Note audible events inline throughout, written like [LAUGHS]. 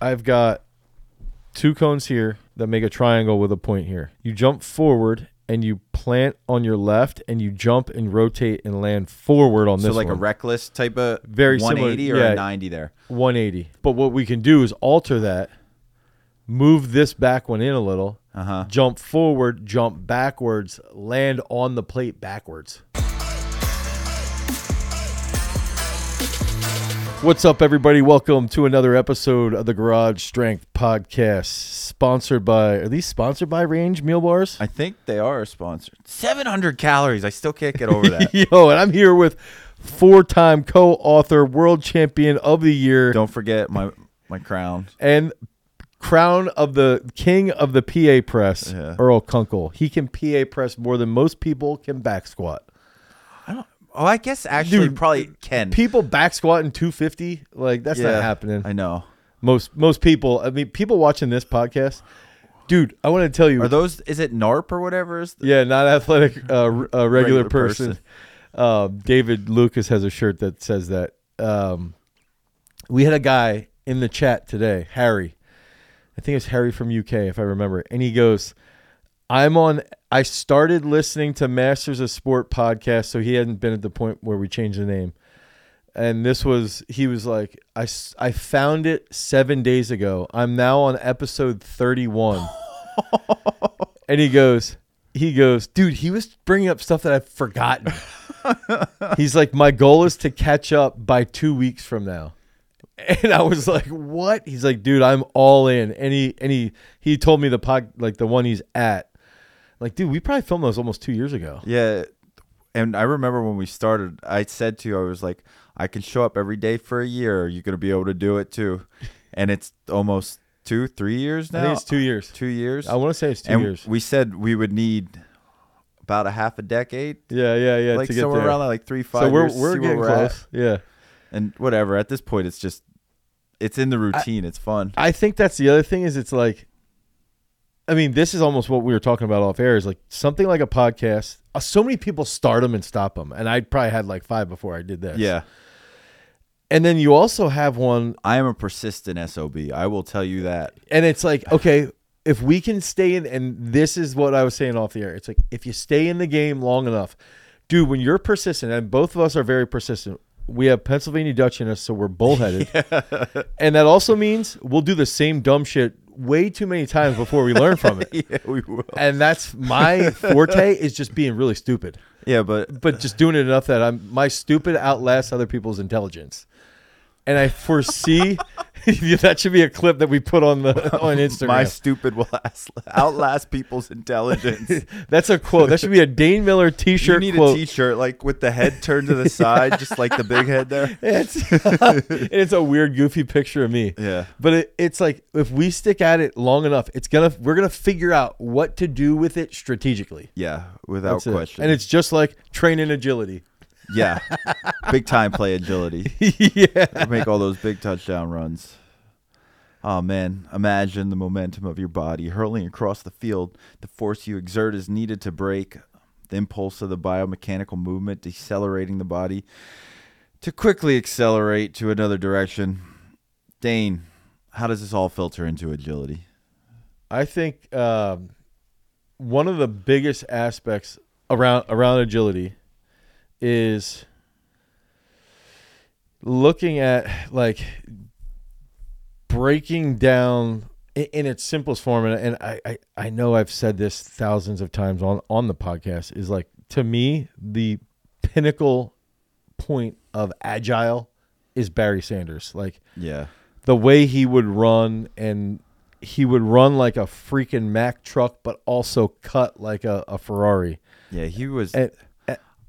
I've got two cones here that make a triangle with a point here. You jump forward and you plant on your left, and you jump and rotate and land forward on So this So like one. a reckless type of Very similar, 180 or yeah. a 90 there. 180. But what we can do is alter that, move this back one in a little, Uh huh. jump forward, jump backwards, land on the plate backwards. What's up, everybody? Welcome to another episode of the Garage Strength Podcast, sponsored by. Are these sponsored by Range Meal Bars? I think they are sponsored. 700 calories. I still can't get over that. [LAUGHS] Yo, and I'm here with four-time co-author, world champion of the year, Don't forget my my crown. and crown of the king of the PA press, Yeah. Earl Kunkel. He can PA press more than most people can back squat. Oh, I guess actually Dude, probably can. People back squatting 250, like that's Yeah, not happening. I know. most most people, I mean, people watching this podcast, dude. I want to tell you, Are those? Is it NARP or whatever? Is the, yeah, not athletic, uh, r- uh, regular, Regular person. person. Um, David Lucas has a shirt that says that. Um, we had a guy in the chat today, Harry. I think it's Harry from UK, if I remember. And he goes, "I'm on. I started listening to Masters of Sport podcast, so he hadn't been at the point where we changed the name. And this was, he was like, I I found it seven days ago. I'm now on episode 31. [LAUGHS] and he goes, he goes, dude, he was bringing up stuff that I've forgotten. [LAUGHS] He's like, my goal is to catch up by two weeks from now. And I was like, "What?" He's like, "Dude, I'm all in." And he and he he told me the pod like the one he's at. Like, dude, we probably filmed those almost two years ago. Yeah. And I remember when we started, I said to you, I was like, I can show up every day for a year. You're you going to be able to do it too? [LAUGHS] And it's almost two, three years I now. think it's two years. Two years. I want to say it's two and years. we said we would need about a half a decade, Yeah, yeah, yeah. like to get somewhere around like three, five so we're years. we're getting we're at. close. Yeah. And whatever. At this point, it's just, it's in the routine. it's fun. I think that's the other thing is it's like, I mean, this is almost what we were talking about off air is like something like a podcast. Uh, so many people start them and stop them, and I probably had like five before I did this. yeah. and then you also have one, I am a persistent SOB. I will tell you that. and it's like okay, if we can stay in, and this is what I was saying off the air. It's like if you stay in the game long enough, dude. When you're persistent, and both of us are very persistent. We have Pennsylvania Dutch in us, so we're bullheaded. [LAUGHS] And that also means we'll do the same dumb shit way too many times before we learn from it. [LAUGHS] yeah, we will. and that's my forte is just being really stupid Yeah, but but just doing it enough that i'm my stupid outlasts other people's intelligence and i foresee [LAUGHS] that should be a clip that we put on the [LAUGHS] on instagram my stupid will last, outlast people's intelligence. [LAUGHS] that's a quote that should be a dane miller t-shirt need quote a T-shirt like with the head turned to the side, just like the big head there. it's, it's a weird goofy picture of me Yeah, but it, it's like if we stick at it long enough it's gonna we're gonna figure out what to do with it strategically yeah, without That's it. question. and it's just like training agility yeah, [LAUGHS] big time play agility. yeah Make all those big touchdown runs. Oh man, imagine the momentum of your body hurling across the field. The force you exert is needed to break the impulse of the biomechanical movement, decelerating the body to quickly accelerate to another direction. Dane, how does this all filter into agility? I think um, one of the biggest aspects around around agility is looking at like breaking down in its simplest form and, and I, I i know i've said this thousands of times on on the podcast is like to me the pinnacle point of agile is barry sanders like Yeah. the way he would run and he would run like a freaking Mack truck, but also cut like a, a Ferrari. Yeah, he was and-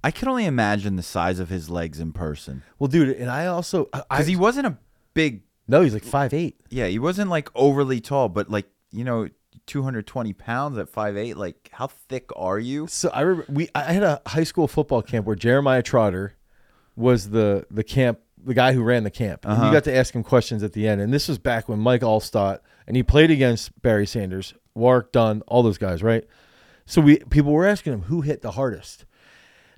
I can only imagine the size of his legs in person. well, dude, and I also I, Cuz he wasn't a big no, he's like five eight. Yeah, he wasn't like overly tall, but like, you know, 220 pounds at 5'8, like how thick are you? So I remember we I had a high school football camp where Jeremiah Trotter was the the camp the guy who ran the camp. And you Uh-huh. got to ask him questions at the end. And this was back when Mike Alstott and he played against Barry Sanders, Warrick Dunn, all those guys, right? So we people were asking him who hit the hardest.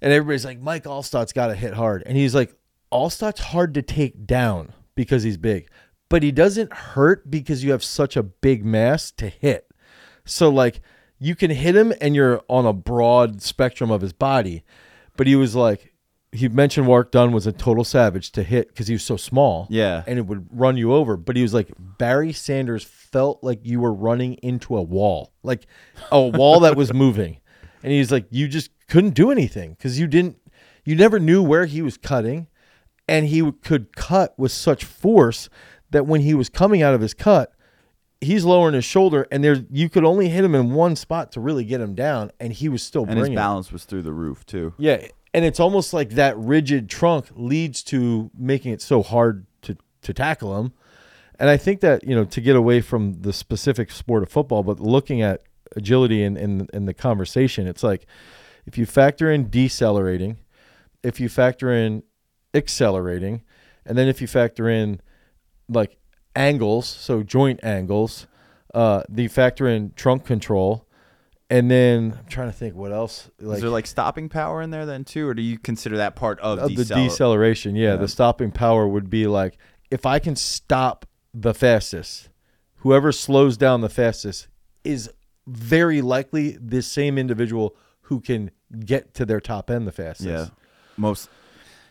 And everybody's like, Mike Alstott's got to hit hard. And he's like, Alstott's hard to take down because he's big. but he doesn't hurt because you have such a big mass to hit. So like you can hit him and you're on a broad spectrum of his body. But he was like he mentioned Warrick Dunn was a total savage to hit because he was so small. Yeah. And it would run you over. But he was like Barry Sanders felt like you were running into a wall. Like a wall that was moving. And he's like, you just couldn't do anything because you didn't you never knew where he was cutting. And he could cut with such force that when he was coming out of his cut, he's lowering his shoulder, and there you could only hit him in one spot to really get him down, and he was still And his bringing. balance was through the roof too. Yeah, and it's almost like that rigid trunk leads to making it so hard to to tackle him. And I think that you know to get away from the specific sport of football, but looking at agility in in, in the conversation, it's like if you factor in decelerating, if you factor in accelerating, and then if you factor in like angles, so joint angles, uh, the factor in trunk control, and then I'm trying to think what else. Like Is there like stopping power in there then too, or do you consider that part of, of the deceleration, yeah, Yeah. the stopping power would be like if I can stop the fastest, whoever slows down the fastest is very likely this same individual who can get to their top end the fastest. Yeah, most.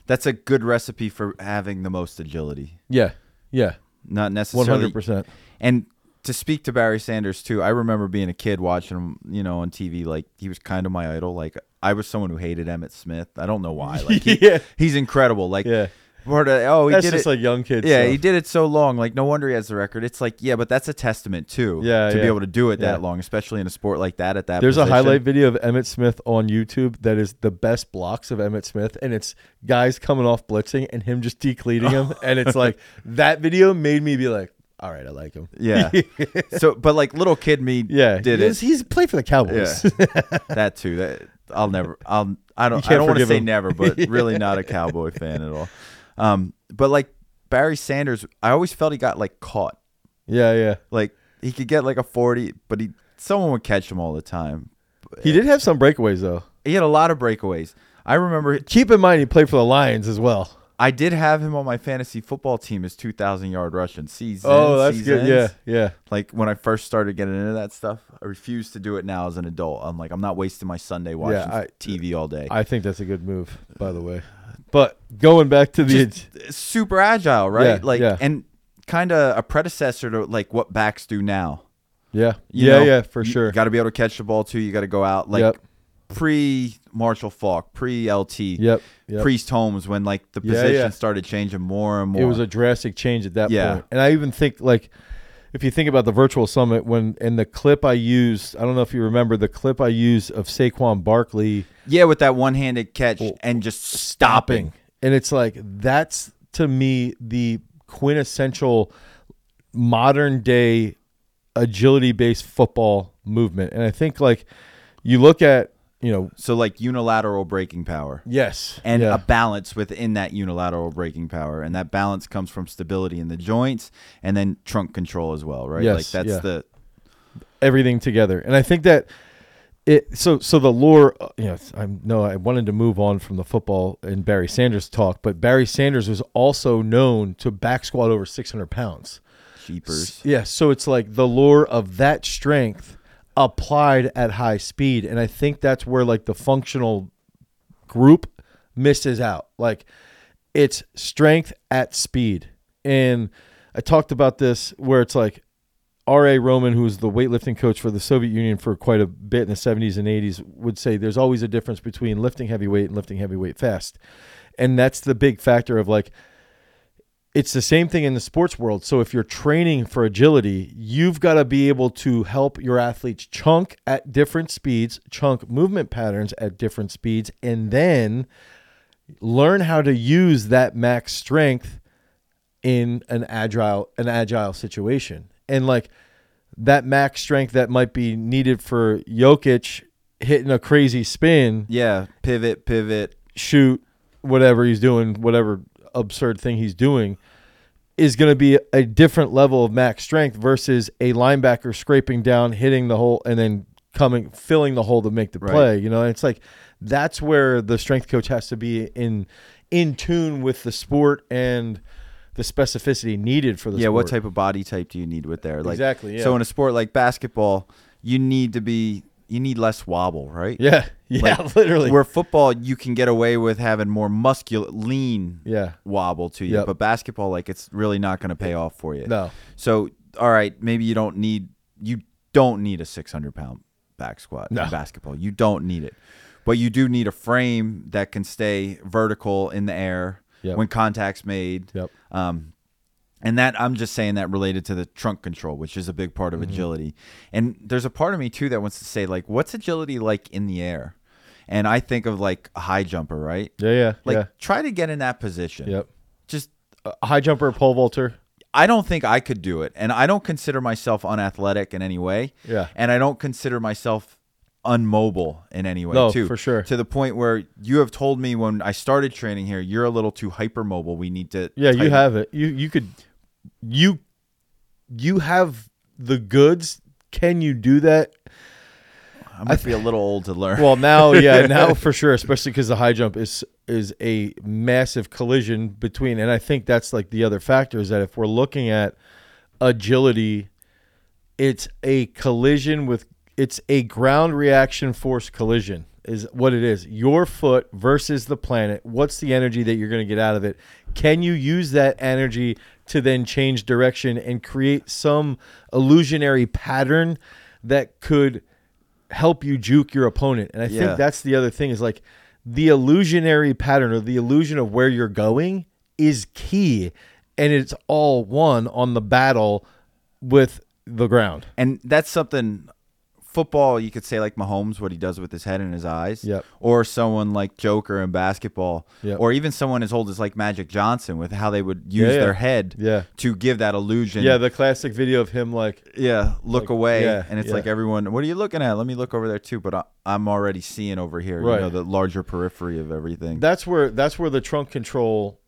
That's a good recipe for having the most agility. yeah, yeah, Not necessarily hundred percent. And to speak to Barry Sanders too, I remember being a kid watching him, you know, on TV. Like he was kind of my idol. Like I was someone who hated Emmitt Smith. I don't know why. Like he, [LAUGHS] Yeah. he's incredible. Like Yeah, part of- oh, he that's did just it. like young kids. yeah, stuff. he did it so long. Like no wonder he has the record. It's like yeah, but that's a testament too. Yeah, to be able to do it Yeah. that long, especially in a sport like that. At that, There's a highlight video of Emmitt Smith on YouTube that is the best blocks of Emmitt Smith, and it's guys coming off blitzing and him just decleating him, [LAUGHS] and it's like that video made me be like, all right, I like him. Yeah. [LAUGHS] so, but like little kid me, Yeah, did he's, it. He's played for the Cowboys. that too. That I'll never. I'll. I don't. I don't want to say him. never, but really not a [LAUGHS] Cowboy fan at all. Um, but like Barry Sanders, I always felt he got like caught. yeah, yeah. Like he could get like a forty, but he someone would catch him all the time. He did have some breakaways though. He had a lot of breakaways. I remember Keep in mind he played for the Lions as well. I did have him on my fantasy football team as two thousand yard rushing season. Oh, that's good. Yeah, yeah. Like when I first started getting into that stuff, I refuse to do it now as an adult. I'm like, I'm not wasting my Sunday watching I- TV all day. I think that's a good move, by the way. But going back to the Just super agile, right? Yeah, like, yeah. and kind of a predecessor to like what backs do now. yeah, You yeah, know, yeah, for sure. you got to be able to catch the ball too. You got to go out like yep, pre Marshall Faulk, pre LT, yep, yep. Priest Holmes, when like the position yeah. started changing more and more. It was a drastic change at that Yeah. point. And I even think like if you think about the virtual summit when and the clip I used, I don't know if you remember the clip I used of Saquon Barkley yeah, with that one handed catch Well, and just stopping. And it's like that's to me the quintessential modern day agility based football movement. And I think like you look at, you know, So like unilateral braking power. yes. and yeah. a balance within that unilateral braking power and that balance comes from stability in the joints and then trunk control as well right Yes, like that's yeah. the everything together. And I think that it so so the lore uh, you know I know I wanted to move on from the football and Barry Sanders talk, but Barry Sanders was also known to back squat over 600 pounds. cheapers Yeah, so it's like the lore of that strength applied at high speed, and I think that's where like the functional group misses out. Like it's strength at speed, and I talked about this where it's like R.A. Roman, who was the weightlifting coach for the Soviet Union for quite a bit in the 70s and 80s, would say there's always a difference between lifting heavyweight and lifting heavyweight fast. And that's the big factor of like, it's the same thing in the sports world. So if you're training for agility, you've got to be able to help your athletes chunk at different speeds, chunk movement patterns at different speeds, and then learn how to use that max strength in an agile an agile situation. And like that max strength that might be needed for Jokic hitting a crazy spin, yeah pivot pivot shoot, whatever he's doing, whatever absurd thing he's doing, is going to be a different level of max strength versus a linebacker scraping down, hitting the hole, and then coming, filling the hole to make the Right. play. You know, it's like that's where the strength coach has to be in in tune with the sport and the specificity needed for the yeah, sport. what type of body type do you need with there? Like exactly. Yeah. so in a sport like basketball, you need to be you need less wobble, right? yeah. [LAUGHS] Yeah. Like, literally. Where football you can get away with having more muscular lean yeah. wobble to you, Yep. but basketball like it's really not going to pay off for you. No. So all right, maybe you don't need you don't need a 600 pound back squat No. in basketball. You don't need it, but you do need a frame that can stay vertical in the air Yep. when contact's made. Yep. Um, and that I'm just saying that related to the trunk control, which is a big part of Mhm. agility. And there's a part of me too that wants to say like, what's agility like in the air? And I think of like a high jumper, right? Yeah. Yeah. Like yeah. try to get in that position. Yep. Just A high jumper, pole vaulter. I don't think I could do it, and I don't consider myself unathletic in any way, Yeah. and I don't consider myself unmobile in any way No, too. for sure. To the point where you have told me when I started training here, you're a little too hypermobile. We need to. Yeah, you have it. You you could you you have the goods. Can you do that? I might be a little old to learn. Well, now, yeah, [LAUGHS] now for sure, especially because the high jump is is a massive collision between, and I think that's like the other factor is that if we're looking at agility, it's a collision with it's a ground reaction force collision is what it is. Your foot versus the planet. What's the energy that you're going to get out of it? Can you use that energy to then change direction and create some illusionary pattern that could help you juke your opponent? And I Yeah. think that's the other thing is like the illusionary pattern or the illusion of where you're going is key and it's all won on the battle with the ground. and that's something football you could say like Mahomes what he does with his head and his eyes Yep. or someone like Joker in basketball Yep. or even someone as old as like Magic Johnson with how they would use Yeah, yeah. their head Yeah. to give that illusion Yeah, the classic video of him like yeah look Like, away yeah, and it's yeah. like everyone what are you looking at let me look over there too but I, I'm already seeing over here Right. you know the larger periphery of everything that's where that's where the trunk control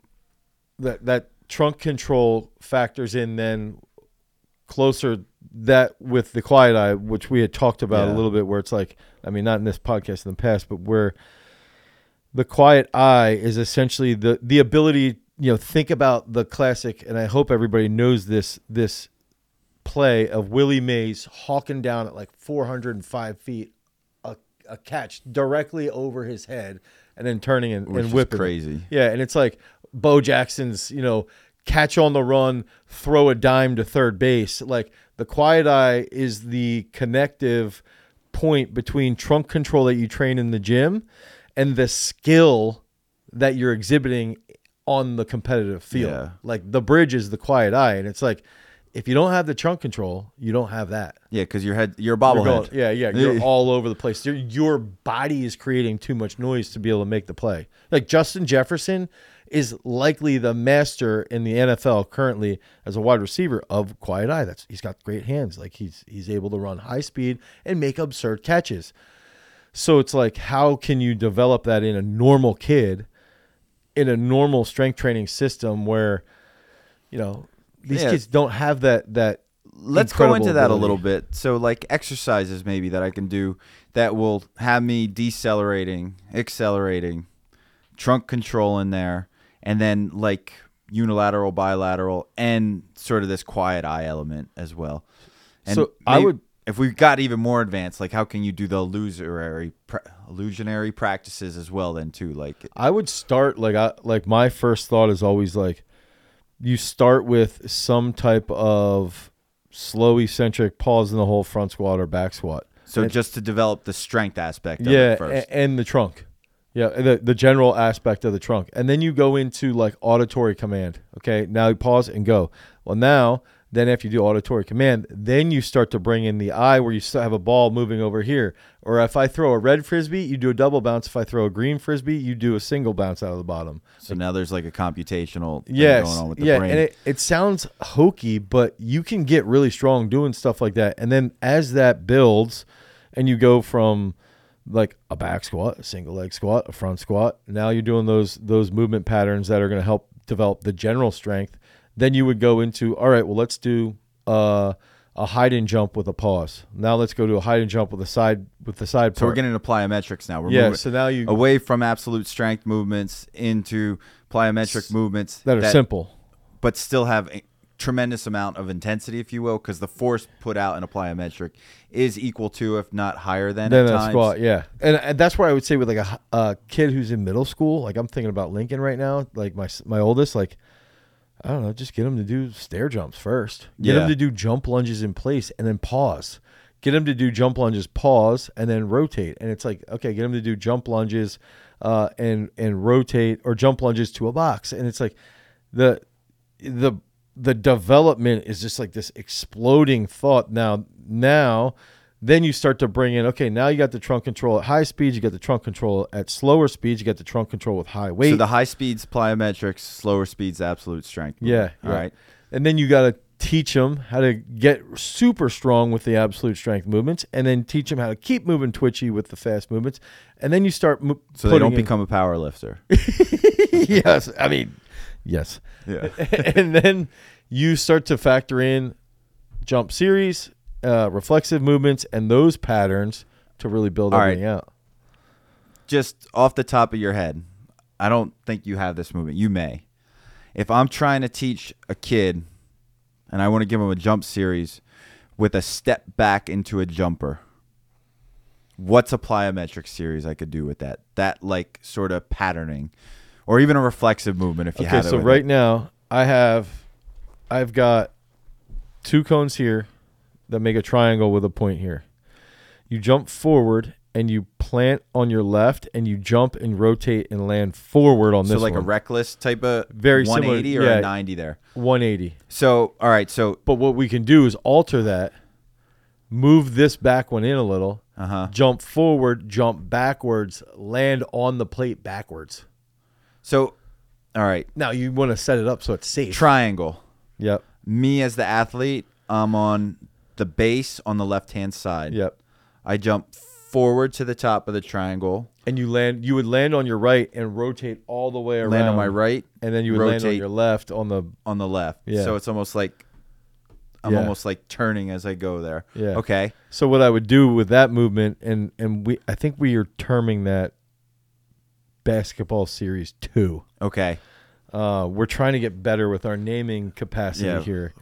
that that trunk control factors in then closer that with the quiet eye which we had talked about a little bit where it's like i mean not in this podcast in the past but where the quiet eye is essentially the the ability you know think about the classic and i hope everybody knows this this play of willie mays hawking down at like 405 feet a, a catch directly over his head and then turning and, which and whipping crazy. Yeah, and it's like Bo Jackson's, you know, catch on the run, throw a dime to third base. Like the quiet eye is the connective point between trunk control that you train in the gym and the skill that you're exhibiting on the competitive field. Yeah. Like the bridge is the quiet eye. And it's like, if you don't have the trunk control, you don't have that. yeah because your head you're going- bobblehead yeah, yeah. You're [LAUGHS] all over the place. Your, your body is creating too much noise to be able to make the play. Like Justin Jefferson is likely the master in the NFL currently as a wide receiver of quiet eye. That's he's got great hands. Like he's he's able to run high speed and make absurd catches. So it's like how can you develop that in a normal kid in a normal strength training system where you know these Yeah. kids don't have that that let's go into that a little bit. So, like exercises maybe that I can do that will have me decelerating, accelerating, trunk control in there, and then like unilateral, bilateral, and sort of this quiet eye element as well. And So, I would- if we got even more advanced, like how can you do the illusionary, pra- illusionary practices as well? Then too, like I would start like I like my first thought is always like you start with some type of slow eccentric pause in the whole front squat or back squat. so And- just to develop the strength aspect. Of yeah, it first. and the trunk. Yeah, the the general aspect of the trunk. And then you go into like auditory command. Okay, now you pause and go. Well, now then after you do auditory command, then you start to bring in the eye where you still have a ball moving over here. Or if I throw a red frisbee, you do a double bounce. If I throw a green frisbee, you do a single bounce out of the bottom. So now there's like a computational thing yes, going on with the yeah, brain. and it, it sounds hokey, but you can get really strong doing stuff like that. And then as that builds, and you go from like a back squat, a single leg squat, a front squat, now you're doing those those movement patterns that are going to help develop the general strength. Then you would go into all right, well, let's do uh, a hide and jump with a pause. Now let's go to a hide and jump with a side with the side. so we're part. getting into plyometrics now. We're yeah. moving So now you away from absolute strength movements into plyometric movements that are simple. but still have a tremendous amount of intensity, if you will, because the force put out in a plyometric is equal to, if not higher than, Then at a times. squat, yeah, and, and that's where I would say with like a kid who's in middle school, like I'm thinking about Lincoln right now, like my my oldest, like I don't know, just get him to do stair jumps first, get Yeah. him to do jump lunges in place, and then pause. Get him to do jump lunges, pause, and then rotate. And it's like, okay, get him to do jump lunges, uh, and and rotate or jump lunges to a box. And it's like, the the the development is just like this exploding thought now now then you start to bring in okay now you got the trunk control at high speeds you got the trunk control at slower speeds you got the trunk control with high weight So the high speeds plyometrics, slower speeds absolute strength. yeah All yeah. right. and then you got to teach them how to get super strong with the absolute strength movements and then teach them how to keep moving twitchy with the fast movements and then you start mo- So they don't in- become a power lifter. [LAUGHS] yes i mean yes Yeah. [LAUGHS] and then you start to factor in jump series, uh, reflexive movements, and those patterns to really build All right. everything out. Just off the top of your head, I don't think you have this movement. You may. If I'm trying to teach a kid and I want to give him a jump series with a step back into a jumper, what's a plyometric series I could do with that? That like sort of patterning or even a reflexive movement if you Okay, have it. Okay, so right it. now I have, I've got two cones here that make a triangle with a point here. You jump forward and you plant on your left, and you jump and rotate and land forward on So this So like a reckless type of Very similar- 180 or yeah. a 90 there. 180. So all right, so But what we can do is alter that, move this back one in a little, uh huh. jump forward, jump backwards, land on the plate backwards. So all right, Now you want to set it up so it's safe. triangle. yep. Me as the athlete, I'm on the base on the left hand side. Yep. I jump forward to the top of the triangle, And you land you would land on your right and rotate all the way around. land on my right, And then you would land on rotate. your left on the on the left. Yeah. So it's almost like I'm Yeah. almost like turning as I go there. Yeah. Okay. So what I would do with that movement and and we I think we are terming that basketball series 2. Okay. Uh, we're trying to get better with our naming capacity Yeah. here.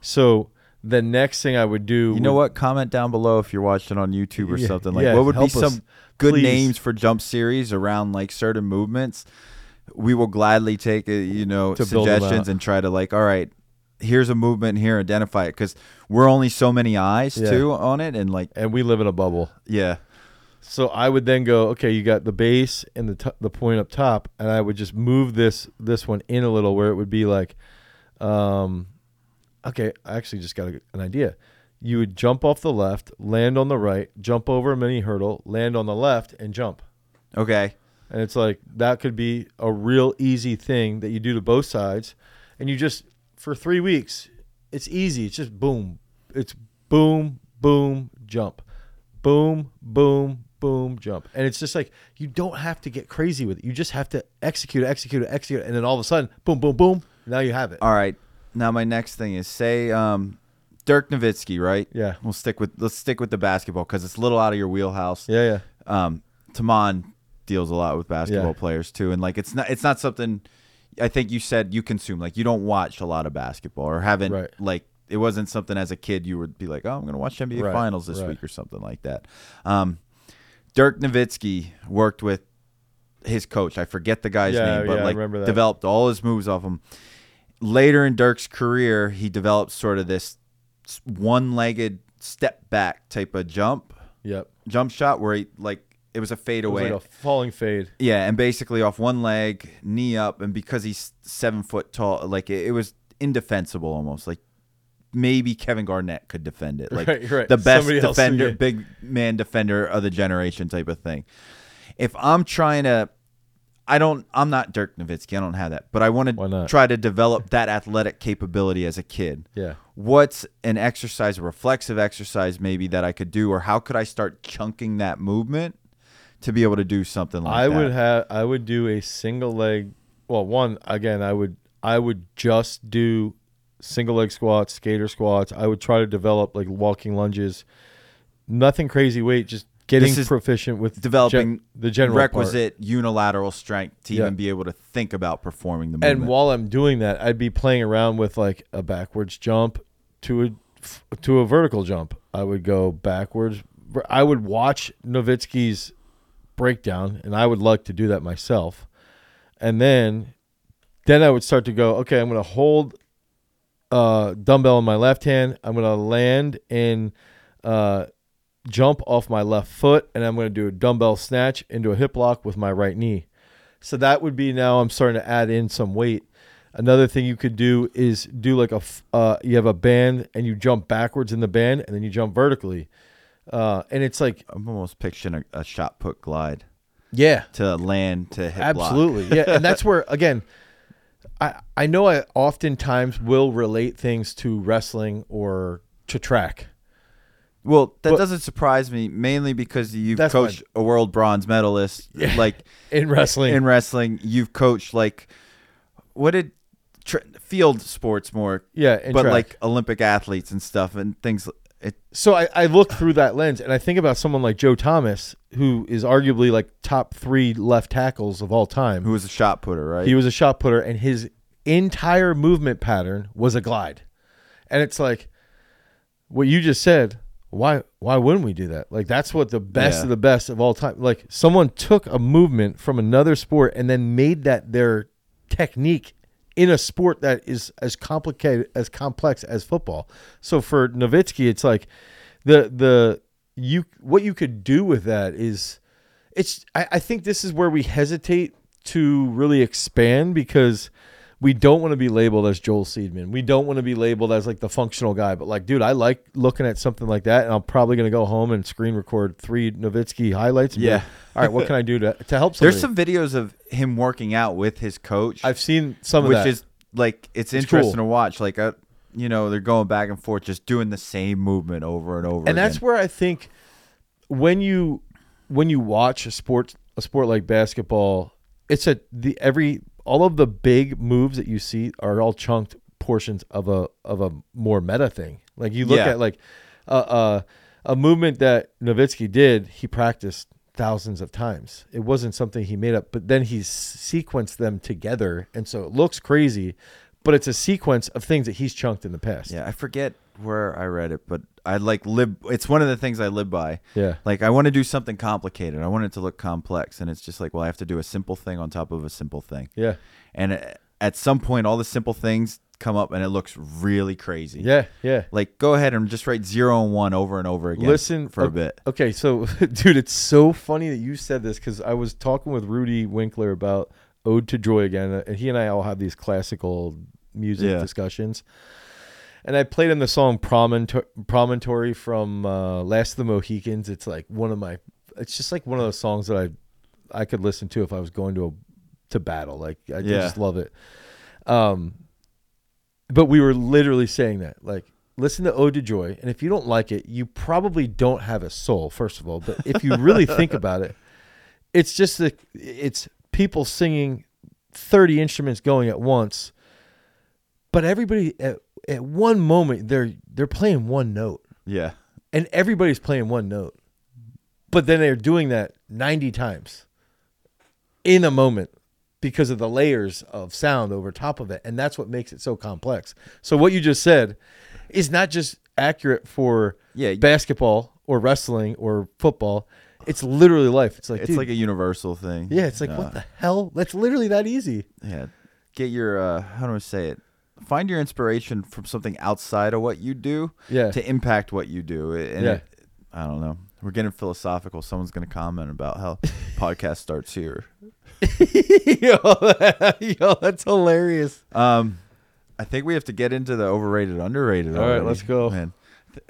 So the next thing I would do, You know what? Comment down below if you're watching on YouTube or Yeah, something. Like yeah, what would be help us, some good please. names for jump series around like certain movements? We will gladly take uh, you know To build 'em suggestions out. and try to like, all right, here's a movement here, identify it because we're only so many eyes Yeah. too on it, and like, And we live in a bubble. yeah, So I would then go, okay, you got the base and the t- the point up top, and I would just move this this one in a little where it would be like, um, okay, I actually just got a, an idea. You would jump off the left, land on the right, jump over a mini hurdle, land on the left, and jump. okay, And it's like that could be a real easy thing that you do to both sides, and you just for three weeks, it's easy. It's just boom, it's boom, boom, jump, boom, boom, boom, jump, and it's just like you don't have to get crazy with it. You just have to execute, execute, it, execute, and then all of a sudden, boom, boom, boom, now you have it. all right. Now my next thing is say um, Dirk Nowitzki, right? Yeah, We'll stick with let's stick with the basketball because it's a little out of your wheelhouse. yeah, yeah. um Taman deals a lot with basketball Yeah. players too and like it's not it's not something I think you said you consume like you don't watch a lot of basketball or haven't Right. like it wasn't something as a kid you would be like oh I'm going to watch NBA Right, finals this right. week or something like that. Um Dirk Nowitzki worked with his coach. I forget the guy's Yeah, name, but yeah, like developed all his moves off him. Later in Dirk's career, he developed sort of this one-legged step back type of jump Yep. jump shot where he like it was a It was fadeaway. like a falling fade. yeah, and basically off one leg, knee up, and because he's seven foot tall, like it, it was indefensible almost. Like maybe Kevin Garnett could defend it, like right, right. the best Somebody else, defender, yeah. big man defender of the generation type of thing. If I'm trying to, I don't, I'm not Dirk Nowitzki. I don't have that, but I want to try to develop that athletic capability as a kid Yeah. what's an exercise, a reflexive exercise maybe that I could do, or how could I start chunking that movement to be able to do something like I that? I would have I would do a single leg well one again I would I would just do single leg squats, skater squats. I would try to develop like walking lunges. Nothing crazy weight, just getting proficient with developing gen- the general part. requisite unilateral strength to Yeah. even be able to think about performing the movement. And while I'm doing that, I'd be playing around with like a backwards jump to a to a vertical jump. I would go backwards. I would watch Nowitzki's breakdown, and I would like to do that myself. And then, then I would start to go. Okay, I'm going to hold uh, dumbbell in my left hand. I'm going to land and uh, jump off my left foot, and I'm going to do a dumbbell snatch into a hip lock with my right knee. So that would be now I'm starting to add in some weight. Another thing you could do is do like a uh, you have a band and you jump backwards in the band and then you jump vertically, uh, and it's like I'm almost picturing a, a shot put glide yeah, to land to block. absolutely [LAUGHS] yeah, and that's where again, I I know I oftentimes will relate things to wrestling or to track. Well, that But- doesn't surprise me, mainly because you've coached a world bronze medalist. [LAUGHS] Yeah. Like In wrestling, in wrestling, you've coached like what did tr- field sports more, yeah, in but track. like Olympic athletes and stuff and things. It, so I, I look through that lens and I think about someone like Joe Thomas, who is arguably like top three left tackles of all time. who was a shot putter, right? He was a shot putter, and his entire movement pattern was a glide. And it's like what you just said. Why? Why wouldn't we do that? Like that's what the best Yeah. of the best of all time. Like someone took a movement from another sport and then made that their technique in a sport that is as complicated as complex as football. So for Nowitzki, it's like the the you what you could do with that is it's I, I think this is where we hesitate to really expand because we don't want to be labeled as Joel Seedman. We don't want to be labeled as like the functional guy. But like, dude, I like looking at something like that, and I'm probably gonna go home and screen record three Nowitzki highlights. Yeah. like, All right, what can I do to to help [LAUGHS] somebody? There's some videos of him working out with his coach, I've seen some of which that. is like it's, It's interesting cool. to watch. Like, uh, you know, they're going back and forth, just doing the same movement over and over. and that's where I think when you when you watch a sport a sport like basketball, it's a the every all of the big moves that you see are all chunked portions of a of a more meta thing. Like you look Yeah. at like uh, uh, a movement that Nowitzki did, he practiced thousands of times. It wasn't something he made up, but then he sequenced them together, and so it looks crazy. But it's a sequence of things that he's chunked in the past. Yeah, I forget where I read it, but I like live. It's one of the things I live by. Yeah. Like I want to do something complicated. I want it to look complex, and it's just like, well, I have to do a simple thing on top of a simple thing. Yeah. And uh, at some point, all the simple things come up, and it looks really crazy. Yeah. Yeah. Like go ahead and just write zero and one over and over again. Listen for a bit. Okay, so [LAUGHS] dude, it's so funny that you said this because I was talking with Rudy Winkler about Ode to Joy again, and he and I all have these classical music Yeah. discussions. And I played him the song Promonto- Promontory from uh, Last of the Mohicans. It's like one of my. It's just like one of those songs that I I could listen to if I was going to a to battle. Like I Yeah. just love it. Um, but we were literally saying that like listen to ode to joy and if you don't like it you probably don't have a soul first of all but if you really think [LAUGHS] about it it's just the it's people singing 30 instruments going at once but everybody at, at one moment they're they're playing one note Yeah. and everybody's playing one note but then they're doing that 90 times in a moment because of the layers of sound over top of it and that's what makes it so complex so what you just said is not just accurate for Yeah. basketball or wrestling or football it's literally life it's like it's dude, like a universal thing. yeah it's like Uh, what the hell that's literally that easy Yeah. Get your uh how do I say it? Find your inspiration from something outside of what you do yeah to impact what you do. And Yeah. it- I don't know. We're getting philosophical. Someone's going to comment about how [LAUGHS] podcast starts here. [LAUGHS] yo, [LAUGHS] yo that's hilarious Um I think we have to get into the overrated underrated. All right, already. let's go. Man,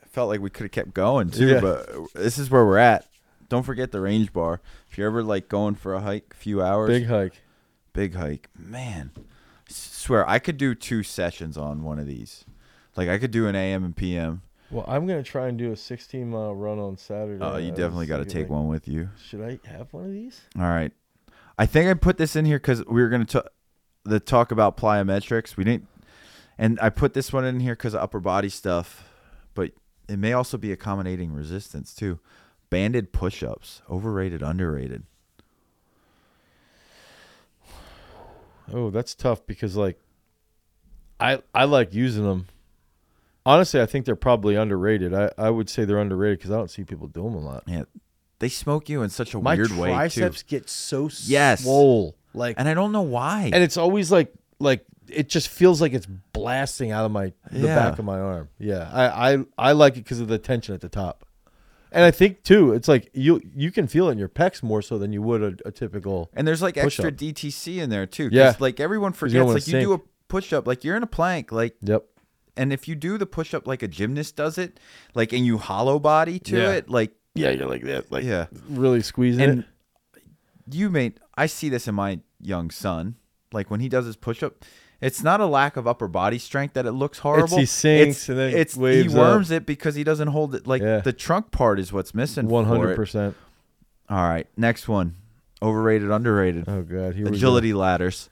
felt like we could have kept going too, Yeah. but this is where we're at. Don't forget the range bar. If you're ever like going for a hike, a few hours, big hike big hike, man. Swear I could do two sessions on one of these. Like I could do an AM and PM. well i'm gonna try and do a 16 mile run on saturday Oh, you uh, I definitely got to take like, one with you. should i have one of these All right. I think I put this in here because we were going to the talk about plyometrics. We didn't, and I put this one in here because of upper body stuff, but it may also be accommodating resistance too. Banded push-ups, overrated, underrated. Oh, that's tough because like I I like using them. Honestly, I think they're probably underrated. I, I would say they're underrated because I don't see people do them a lot. Yeah, they smoke you in such a My weird way too, triceps get so Yes. swole, like, and I don't know why. and it's always like like it just feels like it's blasting out of my the Yeah. back of my arm. Yeah, I I, I like it because of the tension at the top, and I think too, it's like you you can feel it in your pecs more so than you would a, a typical. And there's like extra Push-up. DTC in there too. 'cause, Yeah. Like everyone forgets, wanna like you do a sink. push up, like you're in a plank, like, Yep. and if you do the push up like a gymnast does it, like, and you hollow body to Yeah. it, like, Yeah, you're like that, like yeah. really squeezing And it. you made, I see this in my young son, like when he does his push up. It's not a lack of upper body strength that it looks horrible. he sinks it's, and then it's he waves up. worms it because he doesn't hold it. Like Yeah. the trunk part is what's missing. One hundred percent. All right, next one, overrated, underrated, Oh god, here agility ladders.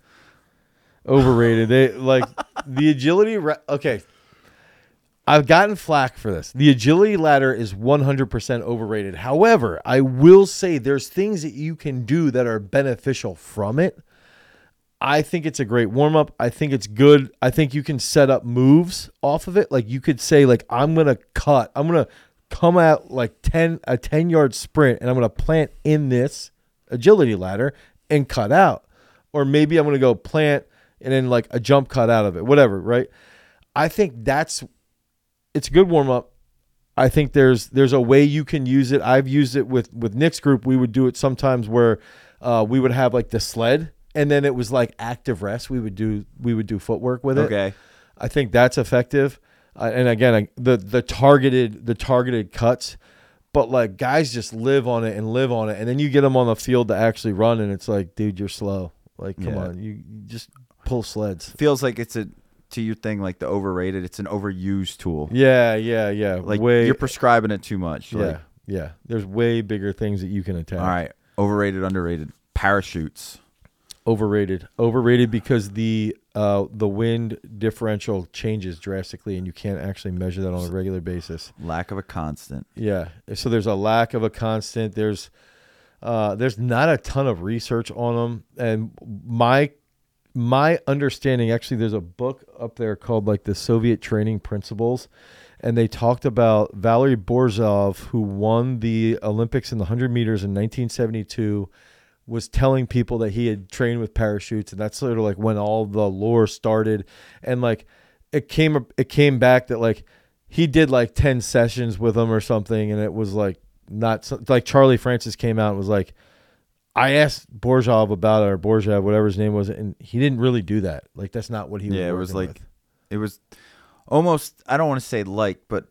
overrated. They like [LAUGHS] the agility. Ra- okay, I've gotten flack for this. The agility ladder is 100% overrated. However, I will say there's things that you can do that are beneficial from it. I think it's a great warm up. I think it's good. I think you can set up moves off of it. Like you could say like I'm to cut. I'm to come out like 10 a 10 yard sprint and I'm to plant in this agility ladder and cut out. Or maybe I'm to go plant and then like a jump cut out of it. Whatever, right? I think that's it's a good warm up. I think there's there's a way you can use it. I've used it with with Nick's group. We would do it sometimes where uh, we would have like the sled, and then it was like active rest. We would do we would do footwork with it. Okay. I think that's effective. Uh, and again, I, the the targeted the targeted cuts, but like guys just live on it and live on it, and then you get them on the field to actually run, and it's like, dude, you're slow. Like, come Yeah. on, you, you just pull sleds. feels like it's a to your thing like the overrated it's an overused tool Yeah, yeah, yeah. like way, you're prescribing it too much yeah, like, yeah. There's way bigger things that you can attack. all right overrated underrated parachutes Overrated. Overrated because the uh the wind differential changes drastically and you can't actually measure that on a regular basis. lack of a constant Yeah. So there's a lack of a constant. There's uh there's not a ton of research on them and my my understanding actually there's a book up there called like the Soviet training principles and they talked about Valery Borzov who won the Olympics in the 100 meters in 1972 was telling people that he had trained with parachutes and that's sort of like when all the lore started and like it came it came back that like he did like 10 sessions with them or something and it was like not like Charlie Francis came out and was like I asked Borzov about it or Borzev whatever his name was and he didn't really do that like that's not what he was yeah it was like with. it was almost i don't want to say like but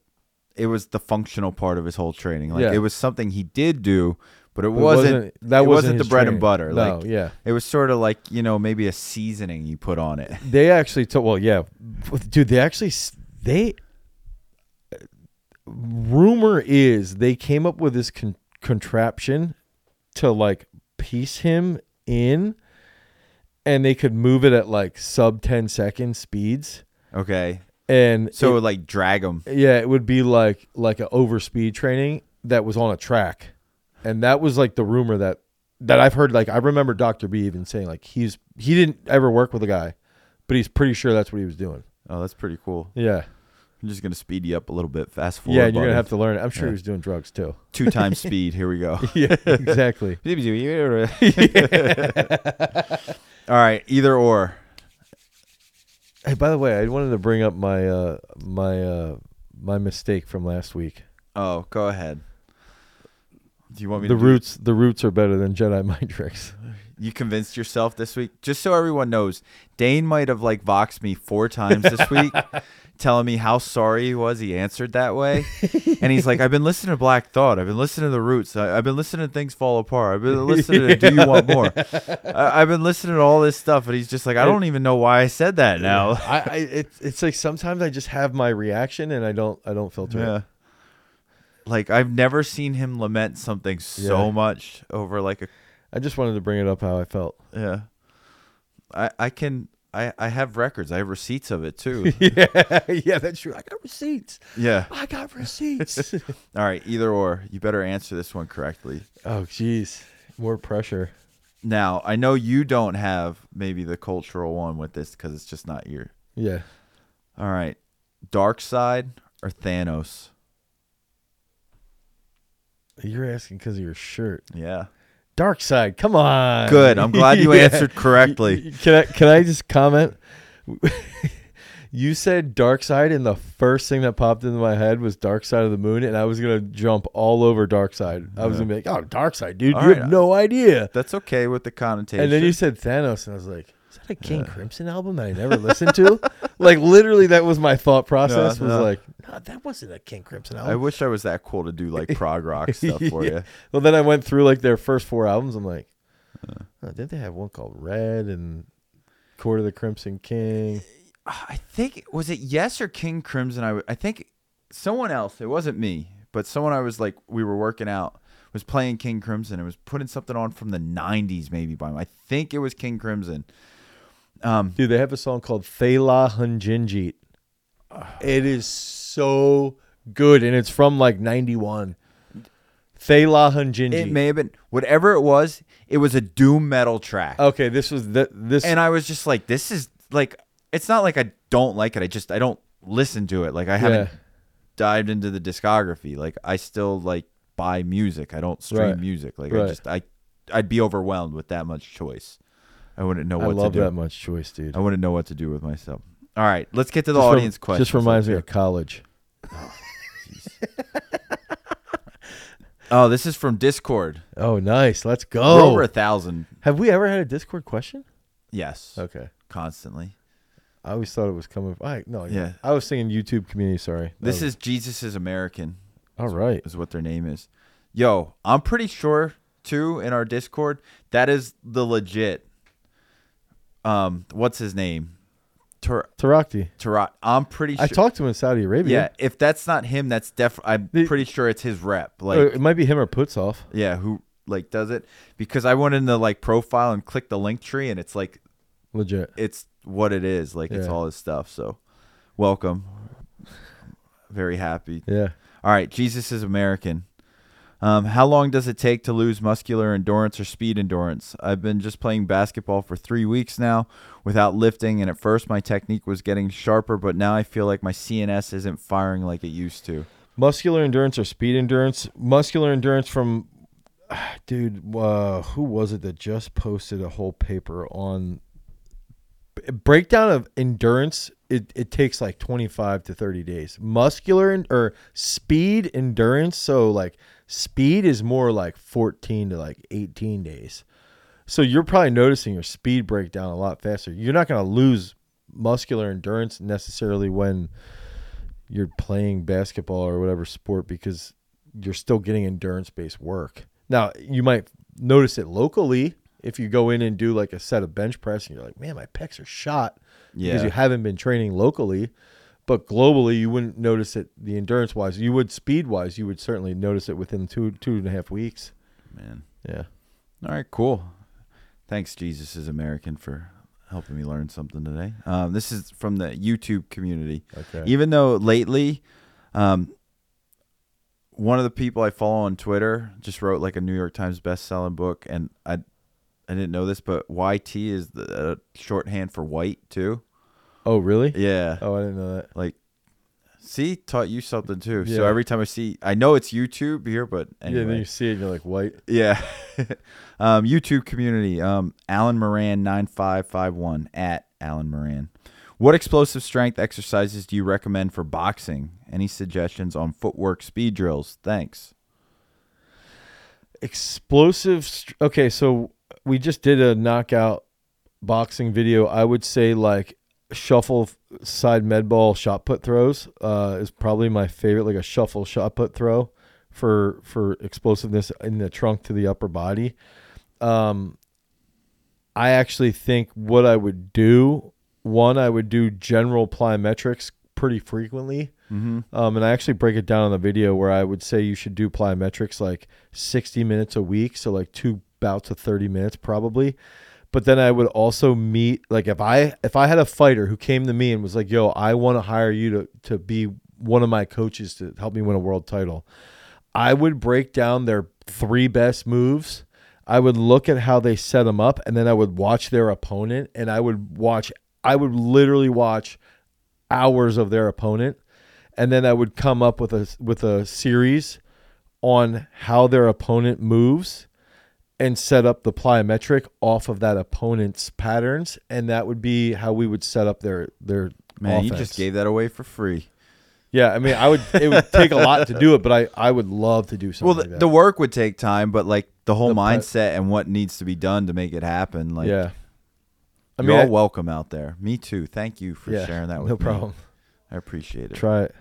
it was the functional part of his whole training like Yeah. it was something he did do but it it wasn't, that it wasn't, wasn't the bread training. and butter. No like yeah. it was sort of like you know maybe a seasoning you put on it. [LAUGHS] They actually told well yeah. Dude they actually they rumor is they came up with this con- contraption to like piece him in and they could move it at like sub 10 second speeds. Okay. And so it- would like drag him. yeah it would be like like an overspeed training that was on a track and that was like the rumor that that i've heard like i remember dr b even saying like he's he didn't ever work with a guy but he's pretty sure that's what he was doing oh that's pretty cool yeah i'm just gonna speed you up a little bit fast forward yeah, and you're gonna have to learn it. I'm sure Yeah. he was doing drugs too. two times [LAUGHS] speed here we go [LAUGHS] yeah, exactly. [LAUGHS] All right, either or. Hey, by the way, I wanted to bring up my uh my uh my mistake from last week. Oh, go ahead. Do you want me The roots, the roots are better than Jedi [LAUGHS] mind tricks. You convinced yourself this week? Just so everyone knows, Dane might have like voxed me four times this week, [LAUGHS] telling me how sorry he was he answered that way. and he's like, I've been listening to Black Thought. I've been listening to The Roots. I, I've been listening to Things Fall Apart. I've been listening to Do You Want More? I, I've been listening to all this stuff. And he's just like, I don't even know why I said that now. I, I it's it's like sometimes I just have my reaction and I don't I don't filter Yeah. it. Like I've never seen him lament something so Yeah. much over like a I just wanted to bring it up how I felt. Yeah. I I can I I have records. I have receipts of it too. [LAUGHS] yeah, yeah, that's true. I got receipts. yeah. I got receipts. [LAUGHS] All right. Either or. You better answer this one correctly. oh, jeez, more pressure. Now I know you don't have maybe the cultural one with this because it's just not your. Yeah, All right. Darkseid or Thanos? You're asking because of your shirt. Yeah. Darkseid, come on. Good. I'm glad you [LAUGHS] Yeah. answered correctly. Can I can I just comment? [LAUGHS] you said dark side, and the first thing that popped into my head was Dark Side of the Moon, and I was gonna jump all over Dark Side. I was Yeah. gonna be like, "Oh, Dark Side, dude, All you right. have no idea." That's okay with the connotation. And then you said Thanos, and I was like, "Is that a King Crimson album that I never listened to?" [LAUGHS] like literally, that was my thought process. No, was no. like, "No, that wasn't a King Crimson album. I wish I was that cool to do like prog rock [LAUGHS] stuff for you. Well, then I went through like their first four albums. I'm like, oh, didn't they have one called Red and Court of the Crimson King? I think was it Yes or King Crimson. I w- I think someone else. It wasn't me, but someone I was like we were working out was playing King Crimson and was putting something on from the '90s maybe by him. I think it was King Crimson. Um, Dude, they have a song called Thela Hun Ginjeet. It is so good, and it's from like '91. Thela Hun Ginjeet. it may have been whatever it was. It was a doom metal track, okay, this was the, this. and I was just like, this is like. It's not like I don't like it. I just I don't listen to it. Like I haven't yeah, dived into the discography. Like I still like buy music. I don't stream Right. music. Like I Right. just I I'd be overwhelmed with that much choice. I wouldn't know I what love to do. that much choice, dude. I wouldn't know what to do with myself. All right, let's get to the Just rem- audience questions. Just reminds me of college. [LAUGHS] Oh, this is from Discord. Oh, nice. Let's We're go. over a thousand. Have we ever had a Discord question? Yes, Okay. constantly. I always thought it was coming. I no, yeah. I was thinking YouTube community. Sorry. This is Jesus is American. was- all right. Is what their name is. Yo, I'm pretty sure too in our Discord that is the legit. Um, what's his name? Tur- Tarakti. Tarat. I'm pretty sure. I talked to him in Saudi Arabia. Yeah, if that's not him, that's def. I'm The- pretty sure it's his rep. Uh, Like, it might be him or Putzhoff. yeah, who like does it? Because I went in the like profile and clicked the link tree, and it's like Legit. it's what it is. Like it's Yeah. all his stuff. So, welcome. Very happy. Yeah. All right, Jesus is American. Um, how long does it take to lose muscular endurance or speed endurance? I've been just playing basketball for three weeks now without lifting, and at first my technique was getting sharper, but now I feel like my CNS isn't firing like it used to. Muscular endurance or speed endurance? Muscular endurance from, [SIGHS] dude, uh, who was it that just posted a whole paper on breakdown of endurance? It, it takes like 25 to 30 days. Muscular or speed endurance. So, like, speed is more like 14 to like 18 days. So, you're probably noticing your speed breakdown a lot faster. You're not going to lose muscular endurance necessarily when you're playing basketball or whatever sport because you're still getting endurance based work. Now, you might notice it locally if you go in and do like a set of bench press and you're like, man, my pecs are shot yeah. because you haven't been training locally. But globally, you wouldn't notice it the endurance wise. You would speed wise, you would certainly notice it within two two and a half weeks. Man. Yeah. All right, cool. Thanks, Jesus is American, for helping me learn something today. Um, this is from the YouTube community. Okay. Even though lately, um, one of the people I follow on Twitter just wrote like a New York Times best-selling book, and I, I didn't know this, but YT is the uh, shorthand for white too. oh, really? Yeah, Oh, I didn't know that. like, see, taught you something too. Yeah. So every time I see, I know it's YouTube here, but Yeah, then you see it and you're like, white. yeah. [LAUGHS] um, YouTube community. Um, Alan Moran nine five five one at Alan Moran. What explosive strength exercises do you recommend for boxing? Any suggestions on footwork speed drills? Thanks. explosive okay so we just did a knockout boxing video. I would say like shuffle side med ball shot put throws uh is probably my favorite like a shuffle shot put throw for for explosiveness in the trunk to the upper body. Um i actually think what i would do one i would do general plyometrics pretty frequently. Mm-hmm. um, and I actually break it down in the video where I would say you should do plyometrics like 60 minutes a week, so like two bouts of 30 minutes probably. but then I would also meet like if I if I had a fighter who came to me and was like, "Yo, I want to hire you to to be one of my coaches to help me win a world title." I would break down their three best moves. I would look at how they set them up and then I would watch their opponent and I would watch I would literally watch hours of their opponent and then I would come up with a with a series on how their opponent moves and set up the plyometric off of that opponent's patterns, and that would be how we would set up their their. Man, you just gave that away for free. Yeah, I mean, I would. It would take a lot to do it, but I I would love to do something. Well, the, like that. the work would take time, but like the whole The pre- mindset and what needs to be done to make it happen. Like, yeah, I you're all I- welcome out there. Me too. Thank you for yeah, sharing that with no me. No problem. I appreciate it. Try it.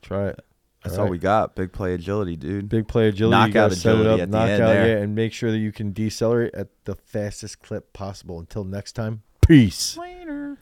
Try it. That's All all we got. Big play agility, dude. Big play agility. you Knockout gotta it agility up, at the knock end out, there. yeah, and make sure that you can decelerate at the fastest clip possible. Until next time, peace. Later.